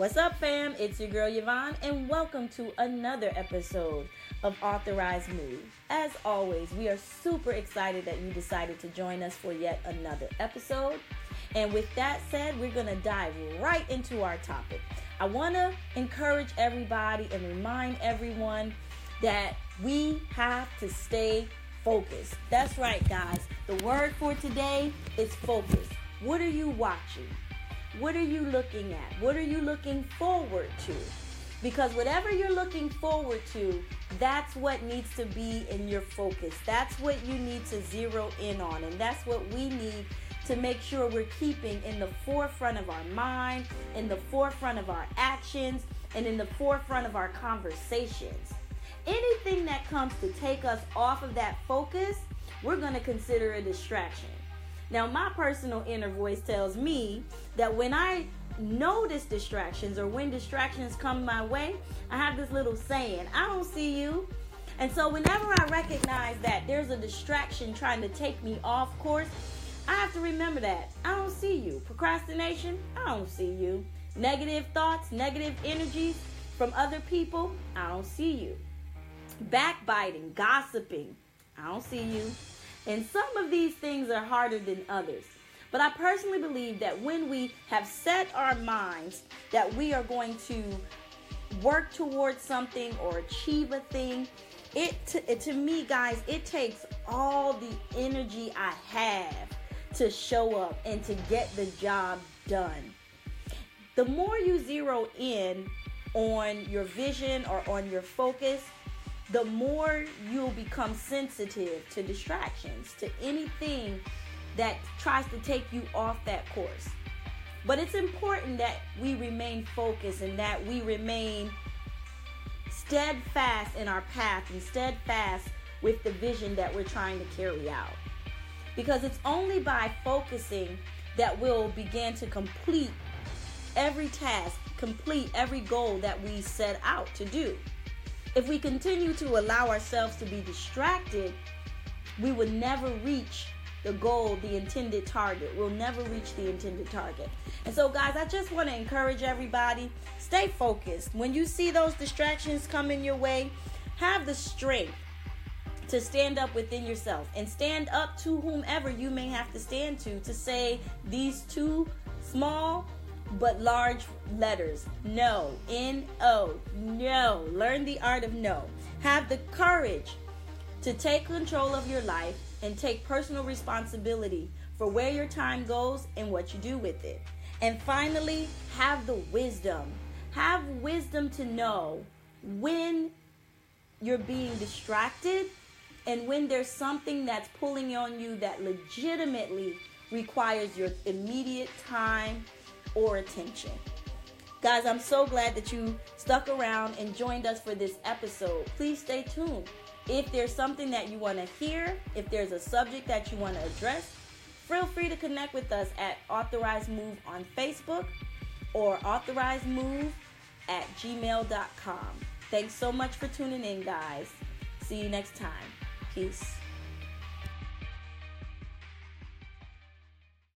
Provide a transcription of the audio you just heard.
What's up, fam? It's your girl Yvonne, and welcome to another episode of Authorized Move. As always, we are super excited that you decided to join us for yet another episode. And with that said, we're going to dive right into our topic. I want to encourage everybody and remind everyone that we have to stay focused. That's right, guys. The word for today is focus. What are you watching? What are you looking at? What are you looking forward to? Because whatever you're looking forward to, that's what needs to be in your focus. That's what you need to zero in on. And that's what we need to make sure we're keeping in the forefront of our mind, in the forefront of our actions, and in the forefront of our conversations. Anything that comes to take us off of that focus, we're going to consider a distraction. Now, my personal inner voice tells me that when I notice distractions or when distractions come my way, I have this little saying, I don't see you. And so, whenever I recognize that there's a distraction trying to take me off course, I have to remember that. I don't see you. Procrastination, I don't see you. Negative thoughts, negative energies from other people, I don't see you. Backbiting, gossiping, I don't see you. And some of these things are harder than others. But I personally believe that when we have set our minds that we are going to work towards something or achieve a thing, it to, to me, guys, it takes all the energy I have to show up and to get the job done. The more you zero in on your vision or on your focus, the more you'll become sensitive to distractions, to anything that tries to take you off that course. But it's important that we remain focused and that we remain steadfast in our path and steadfast with the vision that we're trying to carry out. Because it's only by focusing that we'll begin to complete every task, complete every goal that we set out to do. If we continue to allow ourselves to be distracted, we will never reach the goal, the intended target. We'll never reach the intended target. And so, guys, I just want to encourage everybody stay focused. When you see those distractions coming your way, have the strength to stand up within yourself and stand up to whomever you may have to stand to to say these two small but large letters. No. N O. No. Learn the art of no. Have the courage to take control of your life and take personal responsibility for where your time goes and what you do with it. And finally, have the wisdom. Have wisdom to know when you're being distracted and when there's something that's pulling on you that legitimately requires your immediate time or attention. Guys, I'm so glad that you stuck around and joined us for this episode. Please stay tuned. If there's something that you want to hear, if there's a subject that you want to address, feel free to connect with us at Authorized Move on Facebook or Authorized Move at gmail.com. Thanks so much for tuning in, guys. See you next time. Peace.